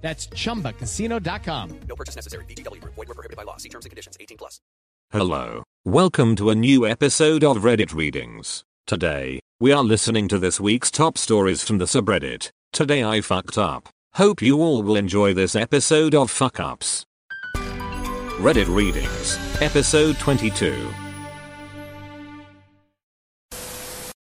That's chumbacasino.com. No purchase necessary. VGW Group. Void were prohibited by law. See terms and conditions. 18 plus. Hello. Welcome to a new episode of Reddit Readings. Today, we are listening to this week's top stories from the subreddit. Today I fucked up. Hope you all will enjoy this episode of Fuck Ups. Reddit Readings, Episode 22.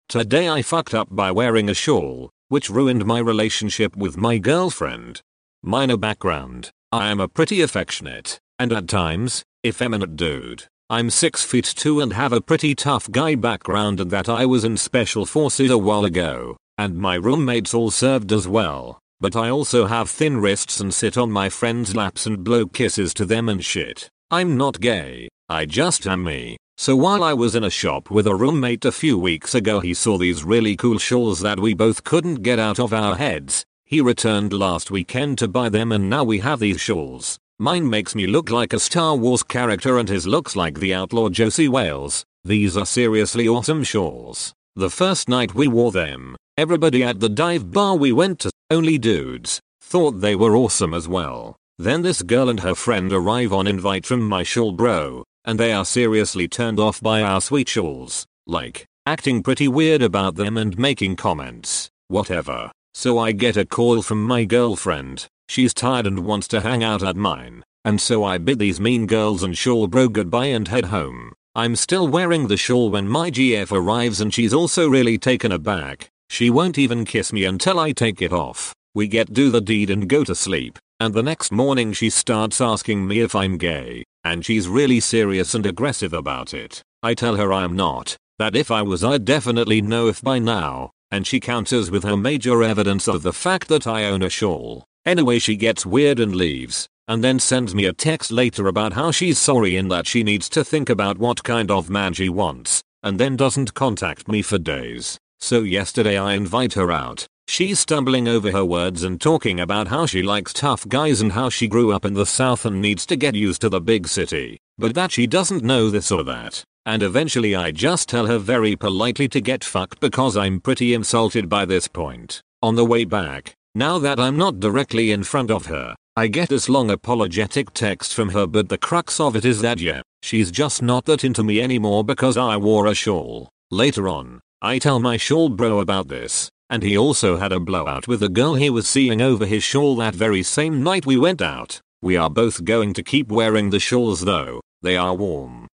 Today I fucked up by wearing a shawl, which ruined my relationship with my girlfriend. Minor background. I am a pretty affectionate, and at times, effeminate dude. I'm 6 feet 2 and have a pretty tough guy background and that I was in special forces a while ago, and my roommates all served as well. But I also have thin wrists and sit on my friends' laps and blow kisses to them and shit. I'm not gay, I just am me. So while I was in a shop with a roommate a few weeks ago he saw these really cool shawls that we both couldn't get out of our heads. He returned last weekend to buy them and now we have these shawls. Mine makes me look like a Star Wars character and his looks like the outlaw Josey Wales. These are seriously awesome shawls. The first night we wore them, everybody at the dive bar we went to, only dudes, thought they were awesome as well. Then this girl and her friend arrive on invite from my shawl bro, and they are seriously turned off by our sweet shawls, like, acting pretty weird about them and making comments, whatever. So I get a call from my girlfriend, she's tired and wants to hang out at mine, and so I bid these mean girls and shawl bro goodbye and head home. I'm still wearing the shawl when my GF arrives and she's also really taken aback. She won't even kiss me until I take it off. We get do the deed and go to sleep, and the next morning she starts asking me if I'm gay, and she's really serious and aggressive about it. I tell her I am not, that if I was I'd definitely know if by now, and she counters with her major evidence of the fact that I own a shawl. Anyway she gets weird and leaves, and then sends me a text later about how she's sorry and that she needs to think about what kind of man she wants, and then doesn't contact me for days. So yesterday I invite her out. She's stumbling over her words and talking about how she likes tough guys and how she grew up in the south and needs to get used to the big city, but that she doesn't know this or that. And eventually I just tell her very politely to get fucked because I'm pretty insulted by this point. On the way back, now that I'm not directly in front of her, I get this long apologetic text from her but the crux of it is that yeah, she's just not that into me anymore because I wore a shawl. Later on, I tell my shawl bro about this, and he also had a blowout with a girl he was seeing over his shawl that very same night we went out. We are both going to keep wearing the shawls though, they are warm.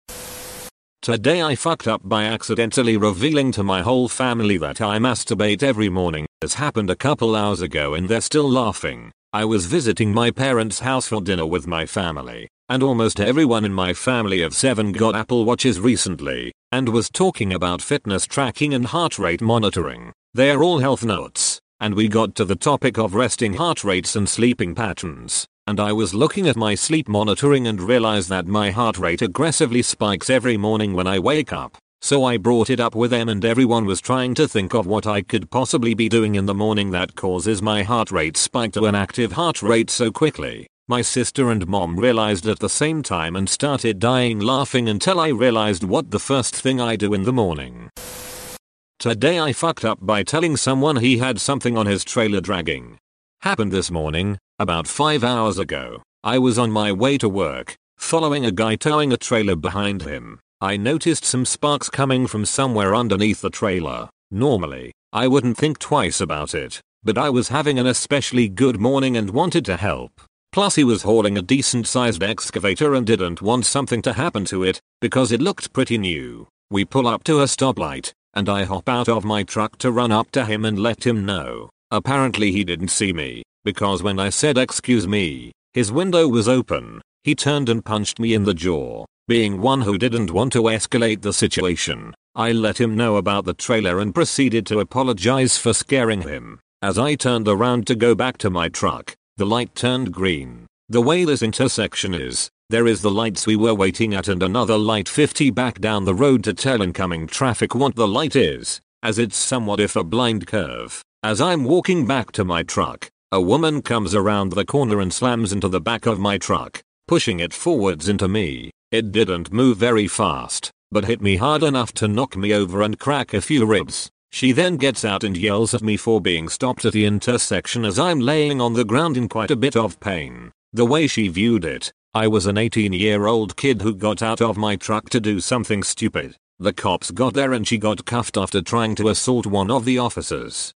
Today I fucked up by accidentally revealing to my whole family that I masturbate every morning. This happened a couple hours ago and they're still laughing. I was visiting my parents' house for dinner with my family, and almost everyone in my family of 7 got Apple Watches recently, and was talking about fitness tracking and heart rate monitoring. They're all health notes, and we got to the topic of resting heart rates and sleeping patterns, and I was looking at my sleep monitoring and realized that my heart rate aggressively spikes every morning when I wake up. So I brought it up with them and everyone was trying to think of what I could possibly be doing in the morning that causes my heart rate spike to an active heart rate so quickly. My sister and mom realized at the same time and started dying laughing until I realized what the first thing I do in the morning. Today I fucked up by telling someone he had something on his trailer dragging. Happened this morning, about 5 hours ago. I was on my way to work, following a guy towing a trailer behind him. I noticed some sparks coming from somewhere underneath the trailer. Normally, I wouldn't think twice about it, but I was having an especially good morning and wanted to help. Plus he was hauling a decent sized excavator and didn't want something to happen to it, because it looked pretty new. We pull up to a stoplight, and I hop out of my truck to run up to him and let him know. Apparently he didn't see me, because when I said excuse me, his window was open. He turned and punched me in the jaw. Being one who didn't want to escalate the situation, I let him know about the trailer and proceeded to apologize for scaring him. As I turned around to go back to my truck, the light turned green. The way this intersection is, there is the lights we were waiting at and another light 50 back down the road to tell incoming traffic what the light is, as it's somewhat if a blind curve. As I'm walking back to my truck, a woman comes around the corner and slams into the back of my truck, pushing it forwards into me. It didn't move very fast, but hit me hard enough to knock me over and crack a few ribs. She then gets out and yells at me for being stopped at the intersection as I'm laying on the ground in quite a bit of pain. The way she viewed it, I was an 18 year old kid who got out of my truck to do something stupid. The cops got there and she got cuffed after trying to assault one of the officers.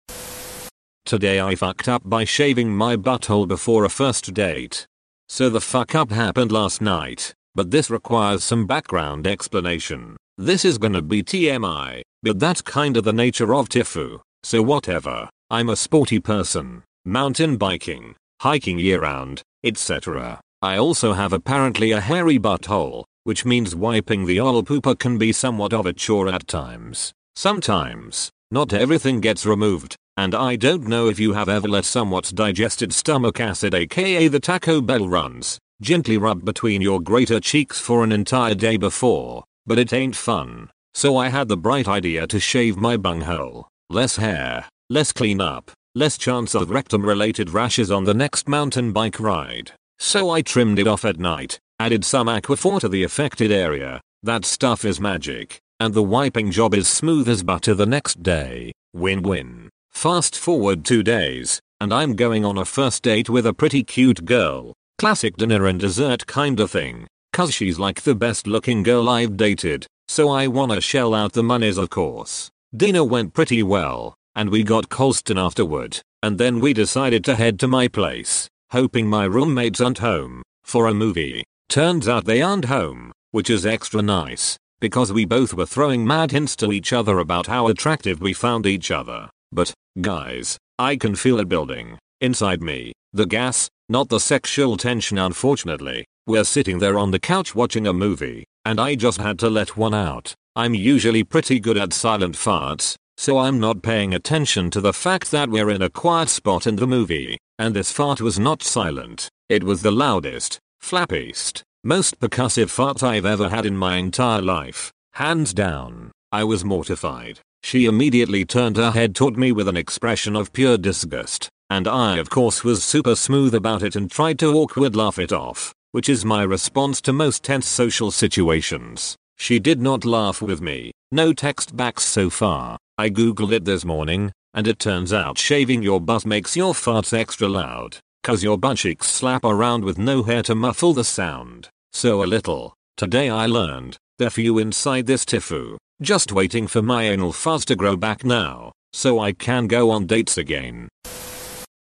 Today I fucked up by shaving my butthole before a first date. So the fuck up happened last night, but this requires some background explanation. This is gonna be TMI, but that's kinda the nature of Tifu, so whatever. I'm a sporty person, mountain biking, hiking year round, etc. I also have apparently a hairy butthole, which means wiping the ol pooper can be somewhat of a chore at times. Sometimes, not everything gets removed, and I don't know if you have ever let somewhat digested stomach acid aka the Taco Bell runs, gently rub between your greater cheeks for an entire day before, but it ain't fun. So I had the bright idea to shave my bunghole. Less hair, less clean up, less chance of rectum related rashes on the next mountain bike ride. So I trimmed it off at night, added some aquaphor to the affected area. That stuff is magic, and the wiping job is smooth as butter the next day. Win-win. Fast forward two days, and I'm going on a first date with a pretty cute girl. Classic dinner and dessert kinda thing. Cause she's like the best looking girl I've dated, so I wanna shell out the monies of course. Dinner went pretty well, and we got Cold Stone afterward, and then we decided to head to my place, hoping my roommates aren't home, for a movie. Turns out they aren't home, which is extra nice, because we both were throwing mad hints to each other about how attractive we found each other. But, guys, I can feel it building, inside me, the gas, not the sexual tension unfortunately. We're sitting there on the couch watching a movie, and I just had to let one out. I'm usually pretty good at silent farts, so I'm not paying attention to the fact that we're in a quiet spot in the movie, and this fart was not silent. It was the loudest, flappiest, most percussive fart I've ever had in my entire life. Hands down. I was mortified. She immediately turned her head toward me with an expression of pure disgust, and I of course was super smooth about it and tried to awkward laugh it off, which is my response to most tense social situations. She did not laugh with me, no text backs so far. I googled it this morning, and it turns out shaving your butt makes your farts extra loud, cause your butt cheeks slap around with no hair to muffle the sound. So a little. Today I learned, the few inside this tifu, just waiting for my anal fuzz to grow back now, so I can go on dates again.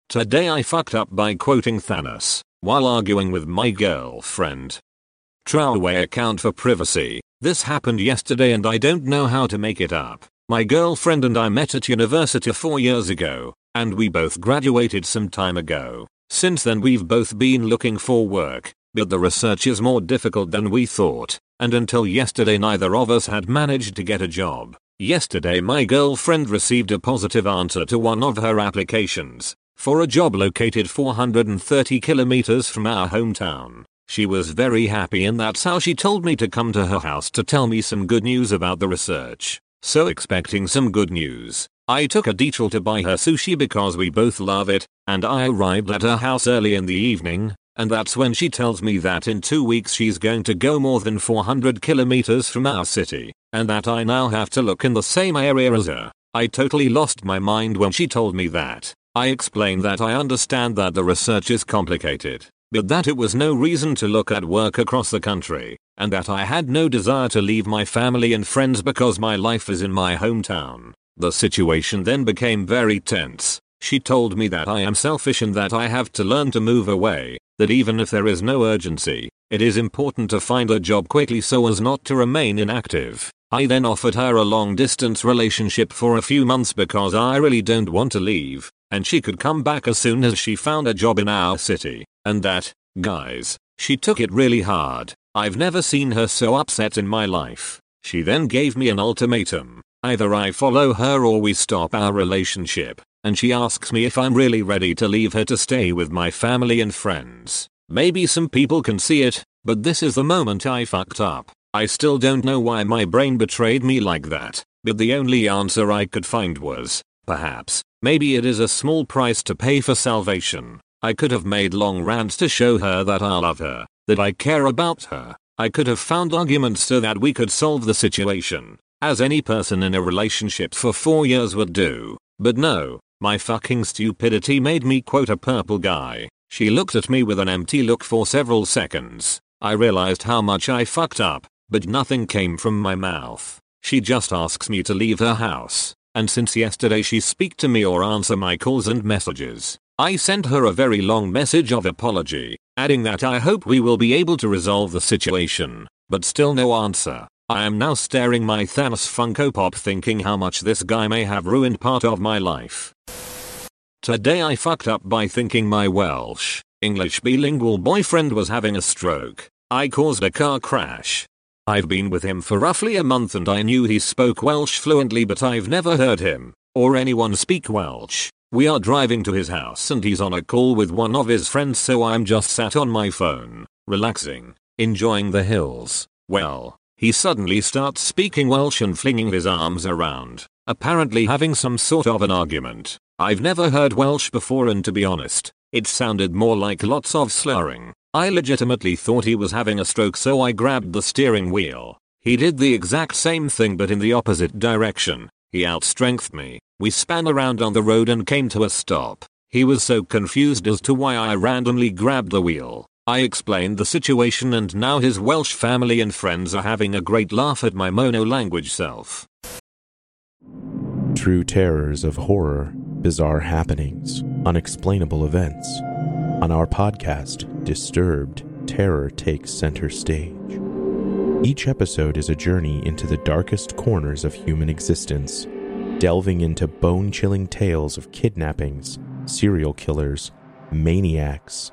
Today I fucked up by quoting Thanos, while arguing with my girlfriend. Throwaway account for privacy. This happened yesterday and I don't know how to make it up. My girlfriend and I met at university four years ago, and we both graduated some time ago. Since then we've both been looking for work, but the research is more difficult than we thought, and until yesterday neither of us had managed to get a job. Yesterday my girlfriend received a positive answer to one of her applications, for a job located 430 kilometers from our hometown. She was very happy and that's how she told me to come to her house to tell me some good news about the research. So expecting some good news, I took a detour to buy her sushi because we both love it, and I arrived at her house early in the evening, and that's when she tells me that in two weeks she's going to go more than 400 kilometers from our city, and that I now have to look in the same area as her. I totally lost my mind when she told me that. I explained that I understand that the research is complicated, but that it was no reason to look at work across the country, and that I had no desire to leave my family and friends because my life is in my hometown. The situation then became very tense. She told me that I am selfish and that I have to learn to move away, that even if there is no urgency, it is important to find a job quickly so as not to remain inactive. I then offered her a long distance relationship for a few months because I really don't want to leave, and she could come back as soon as she found a job in our city. And that, guys, she took it really hard. I've never seen her so upset in my life. She then gave me an ultimatum. Either I follow her or we stop our relationship and she asks me if I'm really ready to leave her to stay with my family and friends. Maybe some people can see it, but this is the moment I fucked up. I still don't know why my brain betrayed me like that, but the only answer I could find was, perhaps, maybe it is a small price to pay for salvation. I could have made long rants to show her that I love her, that I care about her. I could have found arguments so that we could solve the situation, as any person in a relationship for four years would do. But no, my fucking stupidity made me quote a purple guy. She looked at me with an empty look for several seconds. I realized how much I fucked up, but nothing came from my mouth. She just asks me to leave her house, and since yesterday she speak to me or answer my calls and messages. I sent her a very long message of apology, adding that I hope we will be able to resolve the situation, but still no answer. I am now staring my Thanos Funko Pop thinking how much this guy may have ruined part of my life. Today I fucked up by thinking my Welsh, English bilingual boyfriend was having a stroke. I caused a car crash. I've been with him for roughly a month and I knew he spoke Welsh fluently but I've never heard him, or anyone speak Welsh. We are driving to his house and he's on a call with one of his friends so I'm just sat on my phone, relaxing, enjoying the hills. Well, he suddenly starts speaking Welsh and flinging his arms around, apparently having some sort of an argument. I've never heard Welsh before and to be honest, it sounded more like lots of slurring. I legitimately thought he was having a stroke so I grabbed the steering wheel. He did the exact same thing but in the opposite direction. He outstrengthed me. We span around on the road and came to a stop. He was so confused as to why I randomly grabbed the wheel. I explained the situation and now his Welsh family and friends are having a great laugh at my mono language self. True terrors of horror bizarre happenings, unexplainable events. On our podcast, Disturbed, terror takes center stage. Each episode is a journey into the darkest corners of human existence, delving into bone chilling tales of kidnappings, serial killers, maniacs,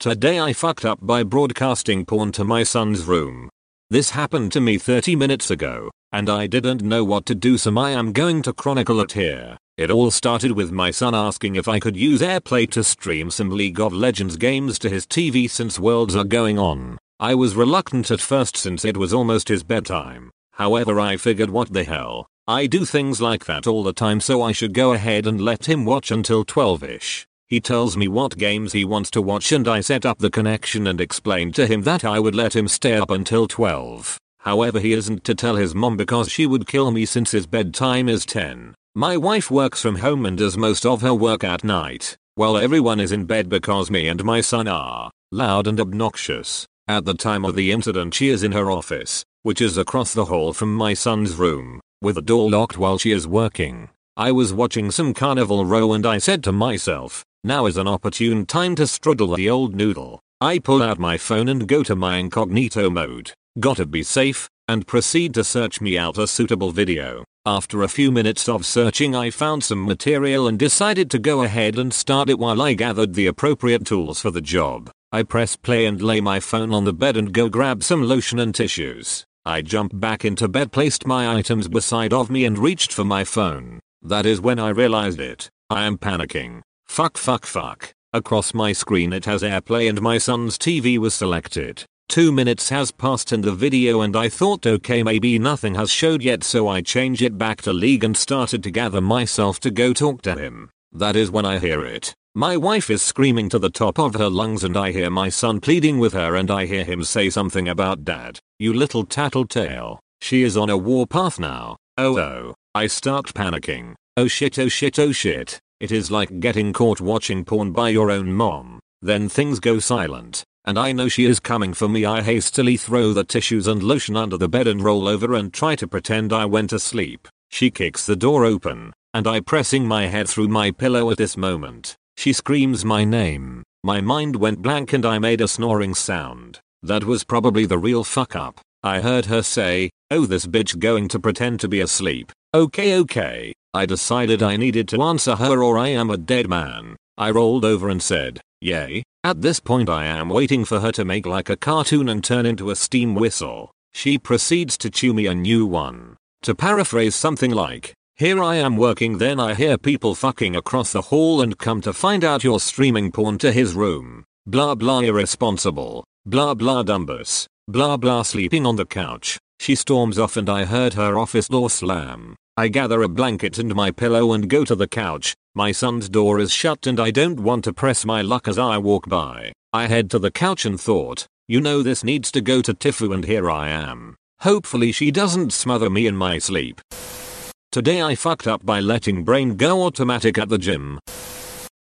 Today I fucked up by broadcasting porn to my son's room. This happened to me 30 minutes ago, and I didn't know what to do so I am going to chronicle it here. It all started with my son asking if I could use AirPlay to stream some League of Legends games to his TV since Worlds are going on. I was reluctant at first since it was almost his bedtime. However I figured what the hell, I do things like that all the time so I should go ahead and let him watch until 12ish. He tells me what games he wants to watch and I set up the connection and explained to him that I would let him stay up until 12. However he isn't to tell his mom because she would kill me since his bedtime is 10. My wife works from home and does most of her work at night, while everyone is in bed because me and my son are loud and obnoxious. At the time of the incident she is in her office, which is across the hall from my son's room, with the door locked while she is working. I was watching some Carnival Row and I said to myself, now is an opportune time to strudel the old noodle. I pull out my phone and go to my incognito mode, gotta be safe, and proceed to search me out a suitable video. After a few minutes of searching I found some material and decided to go ahead and start it while I gathered the appropriate tools for the job. I press play and lay my phone on the bed and go grab some lotion and tissues. I jumped back into bed placed my items beside of me and reached for my phone. That is when I realized it. I am panicking. Fuck fuck fuck. Across my screen it has AirPlay and my son's TV was selected. Two minutes has passed in the video and I thought okay maybe nothing has showed yet so I change it back to league and started to gather myself to go talk to him. That is when I hear it. My wife is screaming to the top of her lungs and I hear my son pleading with her and I hear him say something about dad. You little tattletale. She is on a warpath now. Oh oh. I start panicking. Oh shit oh shit oh shit. It is like getting caught watching porn by your own mom. Then things go silent and I know she is coming for me I hastily throw the tissues and lotion under the bed and roll over and try to pretend I went to sleep. She kicks the door open, and I pressing my head through my pillow at this moment. She screams my name. My mind went blank and I made a snoring sound. That was probably the real fuck up. I heard her say, oh this bitch going to pretend to be asleep. Okay okay. I decided I needed to answer her or I am a dead man. I rolled over and said, yay, at this point I am waiting for her to make like a cartoon and turn into a steam whistle. She proceeds to chew me a new one. To paraphrase something like, here I am working then I hear people fucking across the hall and come to find out you're streaming porn to his room. Blah blah irresponsible. Blah blah dumbus. Blah blah sleeping on the couch. She storms off and I heard her office door slam. I gather a blanket and my pillow and go to the couch. My son's door is shut and I don't want to press my luck as I walk by. I head to the couch and thought, you know this needs to go to Tifu and here I am. Hopefully she doesn't smother me in my sleep. Today I fucked up by letting brain go automatic at the gym.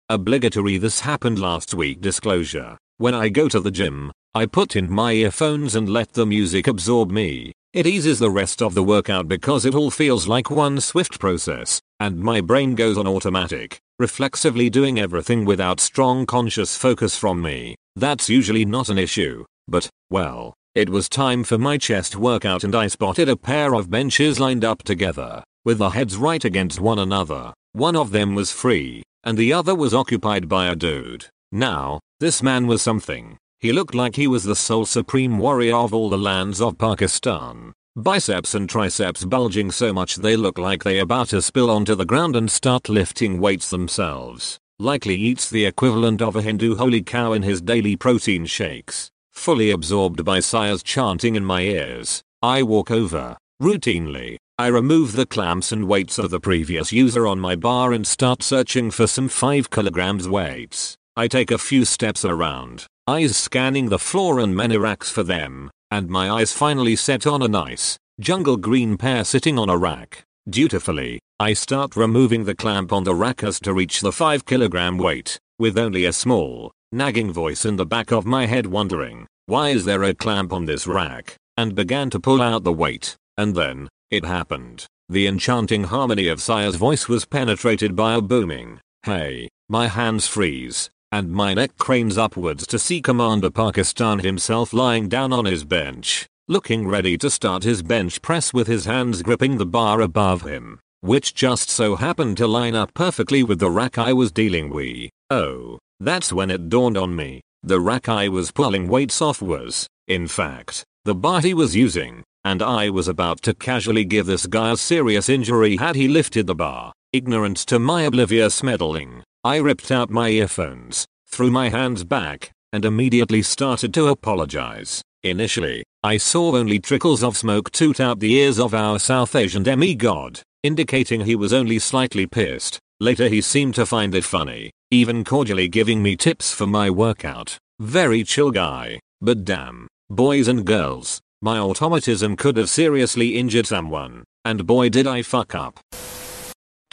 Obligatory this happened last week disclosure. When I go to the gym, I put in my earphones and let the music absorb me. It eases the rest of the workout because it all feels like one swift process, and my brain goes on automatic, reflexively doing everything without strong conscious focus from me. That's usually not an issue, but, well, it was time for my chest workout and I spotted a pair of benches lined up together, with the heads right against one another. One of them was free, and the other was occupied by a dude. Now, this man was something. He looked like he was the sole supreme warrior of all the lands of Pakistan. Biceps and triceps bulging so much they look like they about to spill onto the ground and start lifting weights themselves. Likely eats the equivalent of a Hindu holy cow in his daily protein shakes. Fully absorbed by sires chanting in my ears. I walk over. Routinely, I remove the clamps and weights of the previous user on my bar and start searching for some 5 kilograms weights. I take a few steps around, eyes scanning the floor and many racks for them, and my eyes finally set on a nice, jungle green pair sitting on a rack. Dutifully, I start removing the clamp on the rack as to reach the 5 kilogram weight, with only a small, nagging voice in the back of my head wondering, why is there a clamp on this rack, and began to pull out the weight, and then, it happened. The enchanting harmony of Sire's voice was penetrated by a booming, hey, my hands freeze, and my neck cranes upwards to see Commander Pakistan himself lying down on his bench, looking ready to start his bench press with his hands gripping the bar above him, which just so happened to line up perfectly with the rack I was dealing with. Oh, that's when it dawned on me. The rack I was pulling weights off was, in fact, the bar he was using, and I was about to casually give this guy a serious injury had he lifted the bar. Ignorant to my oblivious meddling, I ripped out my earphones, threw my hands back, and immediately started to apologize. Initially, I saw only trickles of smoke toot out the ears of our South Asian demigod, indicating he was only slightly pissed. Later he seemed to find it funny, even cordially giving me tips for my workout. Very chill guy, but damn, boys and girls, my automatism could have seriously injured someone, and boy did I fuck up.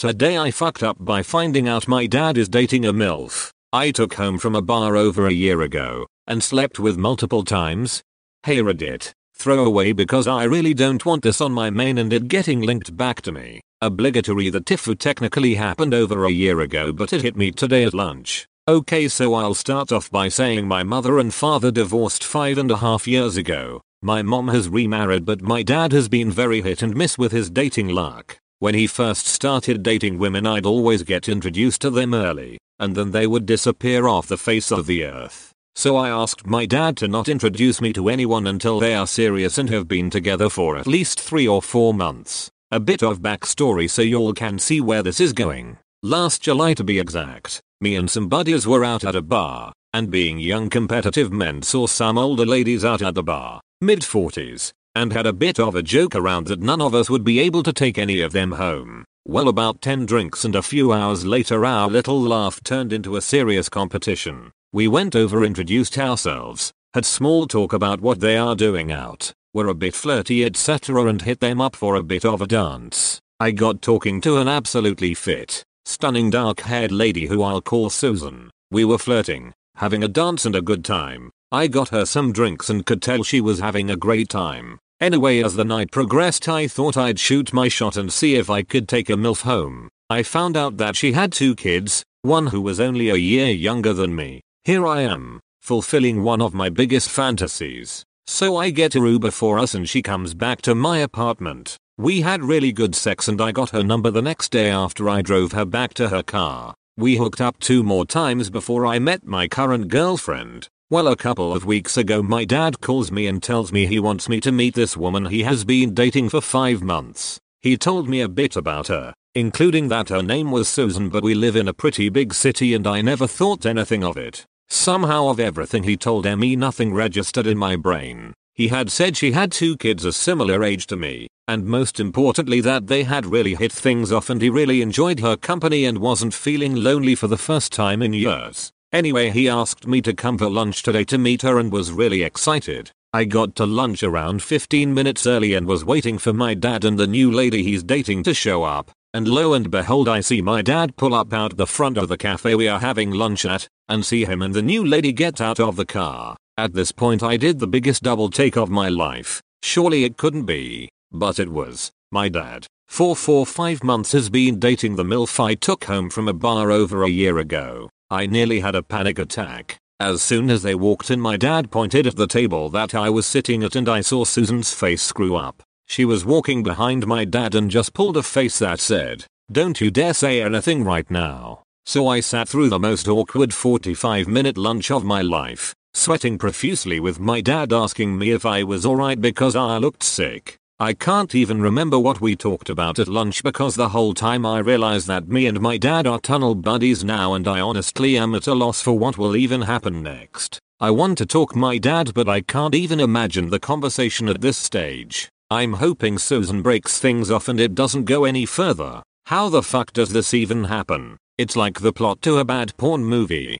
Today I fucked up by finding out my dad is dating a MILF. I took home from a bar over a year ago, and slept with multiple times. Hey Reddit, throw away because I really don't want this on my main and it getting linked back to me. Obligatory the Tifu technically happened over a year ago but it hit me today at lunch. Okay so I'll start off by saying my mother and father divorced five and a half years ago. My mom has remarried but my dad has been very hit and miss with his dating luck. When he first started dating women I'd always get introduced to them early, and then they would disappear off the face of the earth. So I asked my dad to not introduce me to anyone until they are serious and have been together for at least 3 or 4 months. A bit of backstory so y'all can see where this is going. Last July to be exact, me and some buddies were out at a bar, and being young competitive men saw some older ladies out at the bar, mid 40s, and had a bit of a joke around that none of us would be able to take any of them home. Well about 10 drinks and a few hours later our little laugh turned into a serious competition. We went over introduced ourselves, had small talk about what they are doing out, were a bit flirty etc and hit them up for a bit of a dance. I got talking to an absolutely fit, stunning dark haired lady who I'll call Susan. We were flirting, having a dance and a good time. I got her some drinks and could tell she was having a great time. Anyway as the night progressed I thought I'd shoot my shot and see if I could take a MILF home. I found out that she had two kids, one who was only a year younger than me. Here I am, fulfilling one of my biggest fantasies. So I get a Uber for us and she comes back to my apartment. We had really good sex and I got her number the next day after I drove her back to her car. We hooked up two more times before I met my current girlfriend. Well a couple of weeks ago my dad calls me and tells me he wants me to meet this woman he has been dating for 5 months. He told me a bit about her, including that her name was Susan but we live in a pretty big city and I never thought anything of it. Somehow of everything he told me nothing registered in my brain. He had said she had two kids a similar age to me, and most importantly that they had really hit things off and he really enjoyed her company and wasn't feeling lonely for the first time in years. Anyway he asked me to come for lunch today to meet her and was really excited. I got to lunch around 15 minutes early and was waiting for my dad and the new lady he's dating to show up. And lo and behold I see my dad pull up out the front of the cafe we are having lunch at, and see him and the new lady get out of the car. At this point I did the biggest double take of my life. Surely it couldn't be. But it was. My dad, for 4-5 months has been dating the MILF I took home from a bar over a year ago. I nearly had a panic attack. As soon as they walked in my dad pointed at the table that I was sitting at and I saw Susan's face screw up. She was walking behind my dad and just pulled a face that said, don't you dare say anything right now. So I sat through the most awkward 45 minute lunch of my life sweating profusely with my dad asking me if I was alright because I looked sick. I can't even remember what we talked about at lunch because the whole time I realized that me and my dad are tunnel buddies now and I honestly am at a loss for what will even happen next. I want to talk my dad but I can't even imagine the conversation at this stage. I'm hoping Susan breaks things off and it doesn't go any further. How the fuck does this even happen? It's like the plot to a bad porn movie.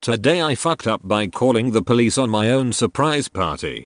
Today I fucked up by calling the police on my own surprise party.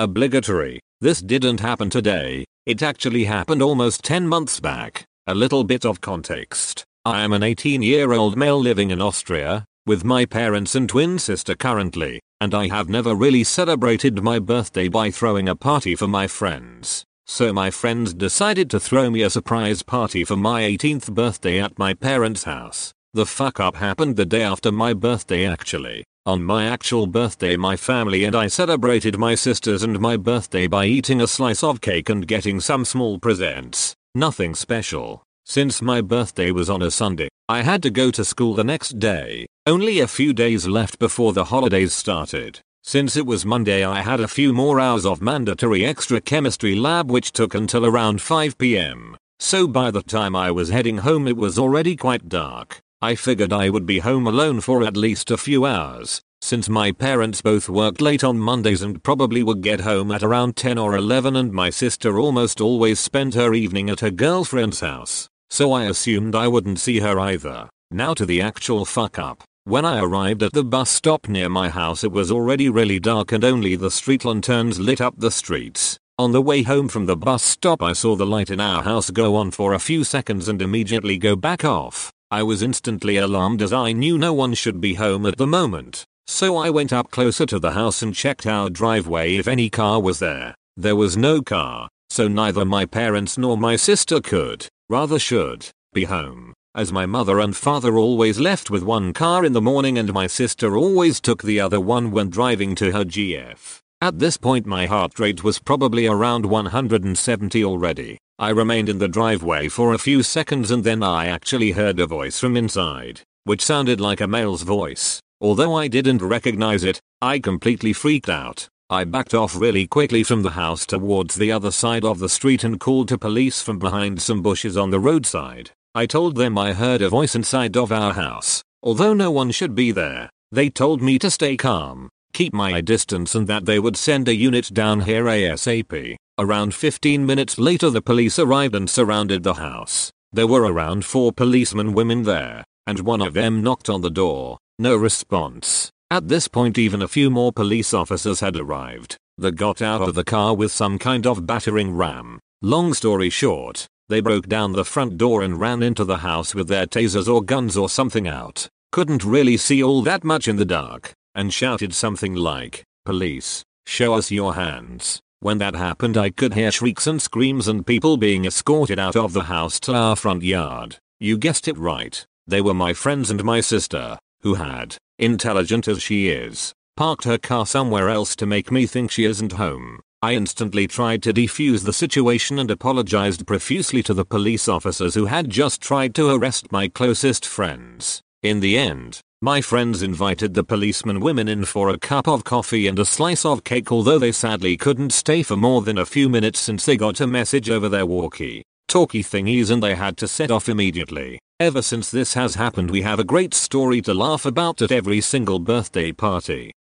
Obligatory. This didn't happen today. It actually happened almost 10 months back. A little bit of context. I am an 18 year old male living in Austria, with my parents and twin sister currently, and I have never really celebrated my birthday by throwing a party for my friends. So my friends decided to throw me a surprise party for my 18th birthday at my parents' house. The fuck up happened the day after my birthday actually. On my actual birthday my family and I celebrated my sister's and my birthday by eating a slice of cake and getting some small presents. Nothing special. Since my birthday was on a Sunday, I had to go to school the next day. Only a few days left before the holidays started. Since it was Monday I had a few more hours of mandatory extra chemistry lab which took until around 5 pm. So by the time I was heading home it was already quite dark. I figured I would be home alone for at least a few hours, since my parents both worked late on Mondays and probably would get home at around 10 or 11 and my sister almost always spent her evening at her girlfriend's house, so I assumed I wouldn't see her either. Now to the actual fuck up. When I arrived at the bus stop near my house it was already really dark and only the street lanterns lit up the streets. On the way home from the bus stop I saw the light in our house go on for a few seconds and immediately go back off. I was instantly alarmed as I knew no one should be home at the moment. So I went up closer to the house and checked our driveway if any car was there. There was no car, so neither my parents nor my sister could, rather should, be home, as my mother and father always left with one car in the morning and my sister always took the other one when driving to her GF. At this point my heart rate was probably around 170 already. I remained in the driveway for a few seconds and then I actually heard a voice from inside, which sounded like a male's voice. Although I didn't recognize it, I completely freaked out. I backed off really quickly from the house towards the other side of the street and called to police from behind some bushes on the roadside. I told them I heard a voice inside of our house. Although no one should be there, they told me to stay calm, keep my distance and that they would send a unit down here ASAP. Around 15 minutes later the police arrived and surrounded the house. There were around 4 policemen women there, and one of them knocked on the door. No response. At this point even a few more police officers had arrived. They got out of the car with some kind of battering ram. Long story short, they broke down the front door and ran into the house with their tasers or guns or something out. Couldn't really see all that much in the dark, and shouted something like, Police, show us your hands. When that happened I could hear shrieks and screams and people being escorted out of the house to our front yard. You guessed it right. They were my friends and my sister, who had, intelligent as she is, parked her car somewhere else to make me think she isn't home. I instantly tried to defuse the situation and apologized profusely to the police officers who had just tried to arrest my closest friends. In the end, my friends invited the policeman women in for a cup of coffee and a slice of cake although they sadly couldn't stay for more than a few minutes since they got a message over their walkie talkie thingies and they had to set off immediately. Ever since this has happened we have a great story to laugh about at every single birthday party.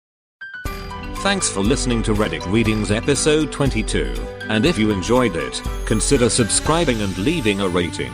Thanks for listening to Reddit Readings episode 22, and if you enjoyed it, consider subscribing and leaving a rating.